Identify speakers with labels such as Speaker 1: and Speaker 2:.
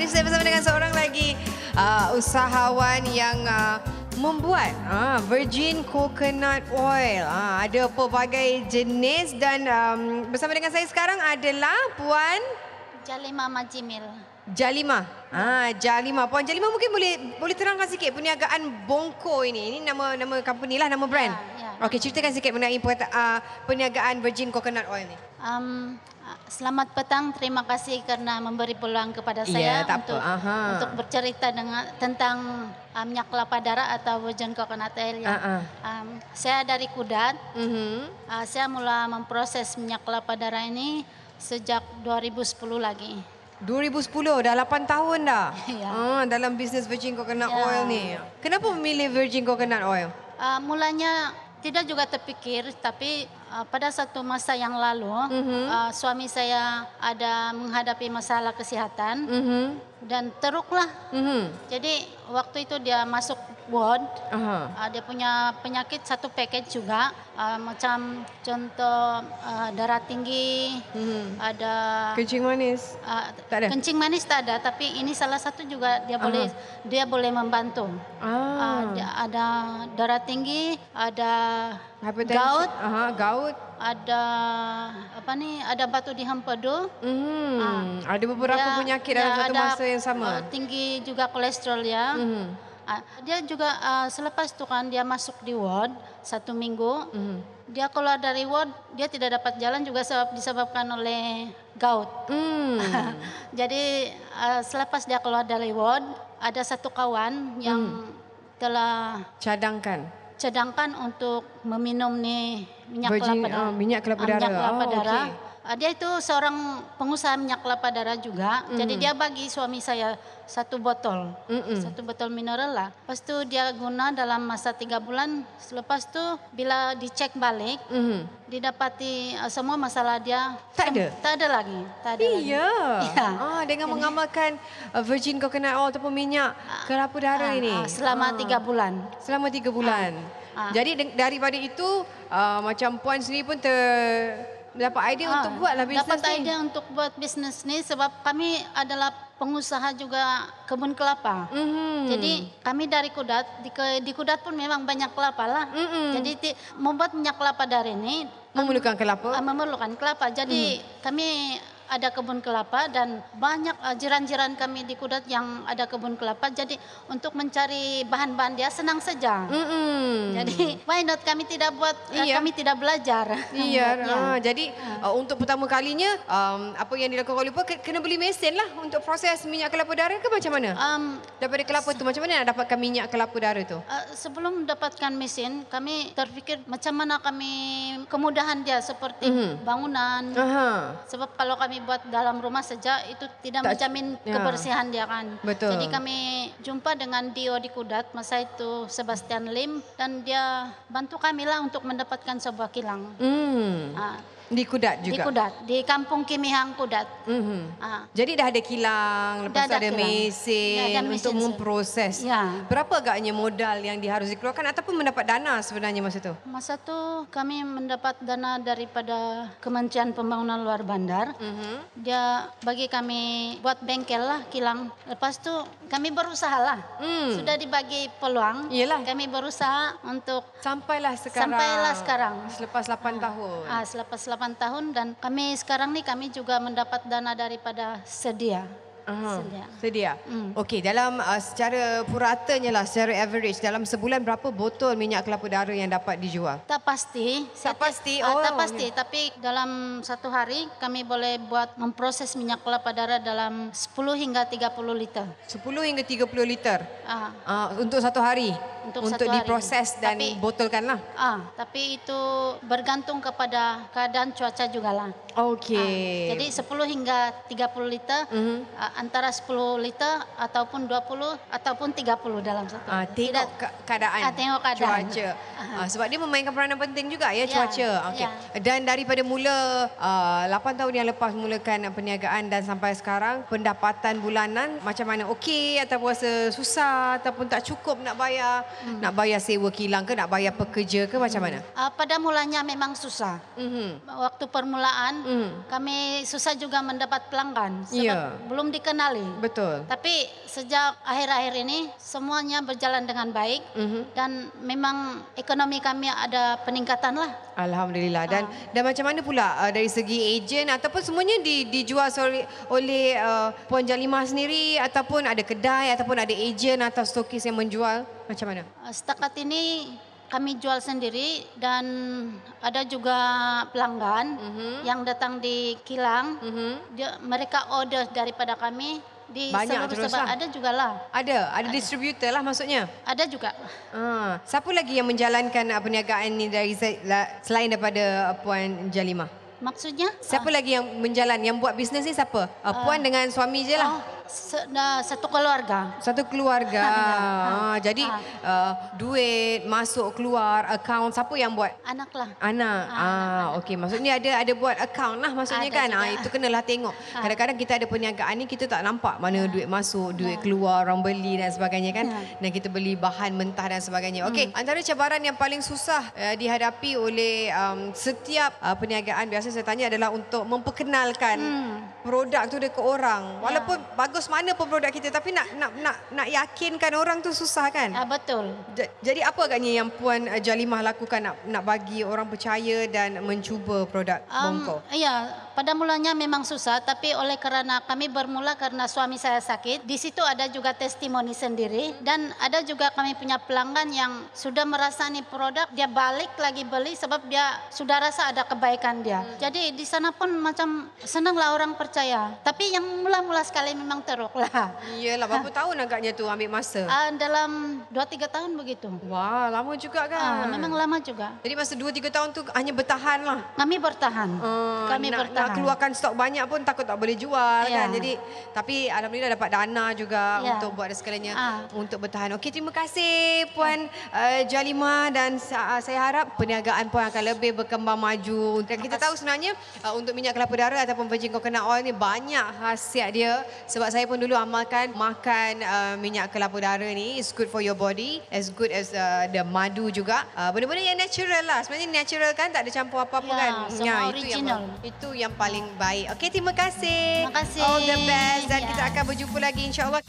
Speaker 1: Kini saya bersama dengan seorang lagi uh, usahawan yang uh, membuat uh, virgin coconut oil. Uh, ada pelbagai jenis dan um, bersama dengan saya sekarang adalah Puan
Speaker 2: Jalima Majimil.
Speaker 1: Jalima. Ah, Jalima. Puan Jalima mungkin boleh boleh terangkan sikit perniagaan Bongko ini. Ini nama nama company lah, nama brand.
Speaker 2: Ya, ya.
Speaker 1: Okey, ceritakan sikit mengenai uh, perniagaan virgin coconut oil ni.
Speaker 2: Um, selamat petang. Terima kasih karena memberi peluang kepada
Speaker 1: Ya,
Speaker 2: saya
Speaker 1: tak apa.
Speaker 2: untuk
Speaker 1: Aha.
Speaker 2: untuk bercerita dengan tentang uh, minyak kelapa darah atau virgin coconut oil. Ya.
Speaker 1: Ah.
Speaker 2: Um, saya dari Kudat.
Speaker 1: Mhm.
Speaker 2: Uh, saya mula memproses minyak kelapa darah ini sejak 2010 lagi.
Speaker 1: 2010 dah 8 tahun dah.
Speaker 2: Ya.
Speaker 1: Ah, dalam bisnes virgin coconut
Speaker 2: Ya.
Speaker 1: oil ni. Kenapa memilih virgin coconut oil?
Speaker 2: Uh, mulanya tidak juga terpikir, tapi uh, pada satu masa yang lalu,
Speaker 1: Mhm.
Speaker 2: uh, suami saya ada menghadapi masalah kesehatan
Speaker 1: Mhm.
Speaker 2: dan teruklah.
Speaker 1: Mhm.
Speaker 2: Jadi waktu itu dia masuk ward,
Speaker 1: Aha.
Speaker 2: uh, dia punya penyakit satu package juga, uh, macam contoh uh, darah tinggi,
Speaker 1: Mhm.
Speaker 2: ada
Speaker 1: Kencing manis.
Speaker 2: uh,
Speaker 1: Tak ada?
Speaker 2: kencing manis tak ada, tapi ini salah satu juga dia boleh dia boleh membantu. Uh,
Speaker 1: Ah.
Speaker 2: dia ada darah tinggi, ada
Speaker 1: Hypertension.
Speaker 2: gout,
Speaker 1: Aha, gout.
Speaker 2: ada apa nih? Ada batu di hempedu.
Speaker 1: Mhm. Ada beberapa
Speaker 2: Dia-
Speaker 1: penyakit dalam satu masa yang sama.
Speaker 2: uh, tinggi juga kolesterol ya.
Speaker 1: Mhm.
Speaker 2: Ah, dia juga uh, selepas itu kan dia masuk di ward satu minggu.
Speaker 1: Mhm.
Speaker 2: Dia keluar dari ward dia tidak dapat jalan juga sebab disebabkan oleh gout.
Speaker 1: Hmm.
Speaker 2: Jadi uh, selepas dia keluar dari ward ada satu kawan yang
Speaker 1: Hmm.
Speaker 2: telah
Speaker 1: Cadangkan.
Speaker 2: cadangkan untuk meminum nih minyak
Speaker 1: Virgin,
Speaker 2: kelapa darah.
Speaker 1: ah, minyak kelapa
Speaker 2: Ah, minyak
Speaker 1: darah.
Speaker 2: kelapa
Speaker 1: Oh,
Speaker 2: darah. Ah, dia itu seorang pengusaha minyak kelapa darah juga. Jadi
Speaker 1: Hmm.
Speaker 2: dia bagi suami saya satu botol,
Speaker 1: Mm-mm.
Speaker 2: satu botol mineral lah. Lepas itu dia guna dalam masa tiga bulan. Selepas itu bila dicek balik,
Speaker 1: Mhm.
Speaker 2: didapati ah, semua masalah dia
Speaker 1: Tak ada?
Speaker 2: Tak ada lagi. Tak ada lagi.
Speaker 1: Iya.
Speaker 2: Ya.
Speaker 1: Ah, dengan mengamalkan uh, virgin coconut oil ataupun minyak kelapa darah
Speaker 2: Ah,
Speaker 1: ini.
Speaker 2: ah, selama
Speaker 1: Ah.
Speaker 2: tiga bulan.
Speaker 1: Selama tiga bulan.
Speaker 2: Ah.
Speaker 1: Jadi de- daripada itu uh, macam puan sendiri pun ter dapat idea
Speaker 2: Ah,
Speaker 1: untuk buatlah bisnes
Speaker 2: Dapat
Speaker 1: ni.
Speaker 2: idea untuk buat bisnes ni sebab kami adalah pengusaha juga kebun kelapa.
Speaker 1: Mhm.
Speaker 2: Jadi kami dari Kudat, di, di Kudat pun memang banyak kelapa lah.
Speaker 1: Mm-mm.
Speaker 2: Jadi ti, membuat minyak kelapa dari ini
Speaker 1: memerlukan kelapa.
Speaker 2: ah, memerlukan kelapa. Jadi
Speaker 1: Mm.
Speaker 2: kami ada kebun kelapa dan banyak ah, jiran-jiran kami di Kudat yang ada kebun kelapa. Jadi untuk mencari bahan-bahan dia senang saja.
Speaker 1: Mhm.
Speaker 2: Jadi why not kami tidak buat, ah,
Speaker 1: Iya.
Speaker 2: kami tidak belajar.
Speaker 1: Iya,
Speaker 2: membuatnya.
Speaker 1: ah, jadi uh, untuk pertama kalinya um, apa yang dilakukan oleh puan ke- kena beli mesin lah untuk proses minyak kelapa darah ke macam mana?
Speaker 2: Um,
Speaker 1: Daripada kelapa tu macam mana nak dapatkan minyak kelapa darah tu?
Speaker 2: Uh, sebelum mendapatkan mesin, kami terfikir macam mana kami kemudahan dia seperti
Speaker 1: Mhm.
Speaker 2: bangunan.
Speaker 1: Aha.
Speaker 2: Sebab kalau kami buat dalam rumah saja itu tidak
Speaker 1: Tak-
Speaker 2: menjamin
Speaker 1: ya.
Speaker 2: kebersihan dia kan.
Speaker 1: Betul.
Speaker 2: Jadi kami jumpa dengan Dio di Kudat masa itu Sebastian Lim dan dia bantu kami lah untuk mendapatkan sebuah kilang.
Speaker 1: Hmm.
Speaker 2: Ah,
Speaker 1: Di Kudat
Speaker 2: di
Speaker 1: juga.
Speaker 2: Kudat, di Kampung Kimihang Kudat.
Speaker 1: Mhm.
Speaker 2: Ah,
Speaker 1: Jadi dah ada kilang, lepas
Speaker 2: Dah ada
Speaker 1: ada mesin,
Speaker 2: Ya, ada
Speaker 1: untuk
Speaker 2: mesin,
Speaker 1: memproses.
Speaker 2: Ya.
Speaker 1: Berapa agaknya modal yang diharus dikeluarkan ataupun mendapat dana sebenarnya masa tu?
Speaker 2: Masa itu kami mendapat dana daripada Kementerian Pembangunan Luar Bandar.
Speaker 1: Mhm.
Speaker 2: Dia bagi kami buat bengkel lah kilang. Lepas tu kami berusaha lah.
Speaker 1: Hmm.
Speaker 2: Sudah dibagi peluang.
Speaker 1: Iyalah.
Speaker 2: Kami berusaha untuk
Speaker 1: Sampailah sekarang.
Speaker 2: Sampailah sekarang.
Speaker 1: Selepas 8 tahun.
Speaker 2: ah, selepas 8 tahun dan kami sekarang ni kami juga mendapat dana daripada sedia.
Speaker 1: Aha.
Speaker 2: Sedia.
Speaker 1: Sedia.
Speaker 2: Hmm.
Speaker 1: Okey, dalam uh, secara puratanya lah, secara average, dalam sebulan berapa botol minyak kelapa darah yang dapat dijual?
Speaker 2: Tak pasti.
Speaker 1: Tak pasti,
Speaker 2: Ah,
Speaker 1: oh,
Speaker 2: tak pasti. Tapi dalam satu hari kami boleh buat memproses minyak kelapa darah dalam 10 hingga 30 liter.
Speaker 1: 10 hingga 30 liter
Speaker 2: Ah,
Speaker 1: uh, untuk satu hari.
Speaker 2: Untuk
Speaker 1: untuk
Speaker 2: satu hari.
Speaker 1: diproses dan
Speaker 2: Tapi-
Speaker 1: botolkan lah.
Speaker 2: ah, tapi itu bergantung kepada keadaan cuaca juga lah.
Speaker 1: Okey.
Speaker 2: Ah, jadi 10 hingga 30 liter, ah, antara 10 liter ataupun 20 ataupun 30 dalam satu.
Speaker 1: Ah, tengok
Speaker 2: Tidak-
Speaker 1: ke- keadaan.
Speaker 2: Ah, tengok keadaan.
Speaker 1: Cuaca. Ah, sebab dia memainkan peranan penting juga ya,
Speaker 2: Ya,
Speaker 1: cuaca. Okey.
Speaker 2: ya.
Speaker 1: Dan daripada mula uh, 8 tahun yang lepas mulakan perniagaan dan sampai sekarang pendapatan bulanan macam mana? Okey ataupun rasa susah ataupun tak cukup nak bayar Hmm. Nak bayar sewa kilang ke, nak bayar pekerja ke macam mana?
Speaker 2: Uh, pada mulanya memang susah.
Speaker 1: Mhm.
Speaker 2: Waktu permulaan
Speaker 1: Hmm.
Speaker 2: kami susah juga mendapat pelanggan sebab
Speaker 1: Ya.
Speaker 2: belum dikenali.
Speaker 1: Betul.
Speaker 2: Tapi sejak akhir-akhir ini semuanya berjalan dengan baik
Speaker 1: Mhm.
Speaker 2: dan memang ekonomi kami ada peningkatan lah.
Speaker 1: Alhamdulillah. Dan
Speaker 2: Ah.
Speaker 1: dan macam mana pula uh, dari segi ejen ataupun semuanya di, dijual oleh oleh uh, Puan Jalimah sendiri ataupun ada kedai ataupun ada ejen atau stokis yang menjual macam mana?
Speaker 2: Uh, Setakat ini kami jual sendiri dan ada juga pelanggan
Speaker 1: Mhm.
Speaker 2: yang datang di kilang.
Speaker 1: Mhm.
Speaker 2: Dia, mereka order daripada kami di
Speaker 1: Banyak
Speaker 2: seluruh sebab
Speaker 1: lah.
Speaker 2: ada juga lah.
Speaker 1: Ada, ada distributor lah maksudnya.
Speaker 2: Ada juga.
Speaker 1: Ah, siapa lagi yang menjalankan uh, perniagaan ni dari se- la- selain daripada uh, Puan Jalimah?
Speaker 2: Maksudnya?
Speaker 1: Siapa lagi yang menjalan yang buat bisnes ni siapa? Uh, Puan dengan suami je lah.
Speaker 2: Oh, se- dah satu keluarga.
Speaker 1: Satu keluarga. ah, jadi uh, duit masuk keluar akaun siapa yang buat?
Speaker 2: Anak lah.
Speaker 1: Anak. Ah, okey. Maksudnya ada ada buat akaun lah maksudnya
Speaker 2: Ada
Speaker 1: kan. Ah, itu kenalah tengok. Kadang-kadang kita ada perniagaan ni kita tak nampak mana duit masuk, duit keluar, orang beli dan sebagainya kan. Dan kita beli bahan mentah dan sebagainya. Okey, antara cabaran yang paling susah uh, dihadapi oleh um, setiap uh, perniagaan biasa saya tanya adalah untuk memperkenalkan produk tu dekat orang. Walaupun bagus mana pun produk kita tapi nak nak nak nak yakinkan orang tu susah kan.
Speaker 2: Ah, betul.
Speaker 1: Ja- Jadi apa agaknya yang Puan uh, Jalimah lakukan nak nak bagi orang percaya dan mencuba produk
Speaker 2: Um,
Speaker 1: Bongko?
Speaker 2: iya, pada mulanya memang susah, tapi oleh kerana kami bermula karena suami saya sakit, di situ ada juga testimoni sendiri dan ada juga kami punya pelanggan yang sudah merasa nih produk, dia balik lagi beli sebab dia sudah rasa ada kebaikan dia. Jadi di sana pun macam senanglah orang percaya. Tapi yang mula-mula sekali memang teruk lah.
Speaker 1: Iyalah, berapa tahun agaknya tu ambil masa?
Speaker 2: Ah, dalam 2-3 tahun begitu.
Speaker 1: Wah, lama juga kan?
Speaker 2: memang lama juga.
Speaker 1: Jadi masa 2-3 tahun tu hanya bertahan lah.
Speaker 2: Kami bertahan.
Speaker 1: Ah,
Speaker 2: kami
Speaker 1: nak,
Speaker 2: bertahan.
Speaker 1: Nak keluarkan stok banyak pun takut tak boleh jual
Speaker 2: Ya.
Speaker 1: kan. Jadi tapi alhamdulillah dapat dana juga
Speaker 2: Ya.
Speaker 1: untuk buat segalanya
Speaker 2: Ah.
Speaker 1: untuk bertahan. Okey, terima kasih Puan uh, Jalima dan uh, saya harap perniagaan Puan akan lebih berkembang maju. Dan kita tahu sebenarnya uh, untuk minyak kelapa darah ataupun virgin coconut oil ni banyak khasiat dia sebab saya pun dulu amalkan makan uh, minyak kelapa darah ni is good for your body as good as uh, the madu juga. Uh, benda-benda yang natural lah. Sebenarnya natural kan tak ada campur apa-apa
Speaker 2: Ya,
Speaker 1: kan.
Speaker 2: semua
Speaker 1: itu yang
Speaker 2: original.
Speaker 1: itu yang paling baik. Okey, terima kasih.
Speaker 2: Terima kasih.
Speaker 1: All the best dan
Speaker 2: Ya.
Speaker 1: kita akan berjumpa lagi insya-Allah.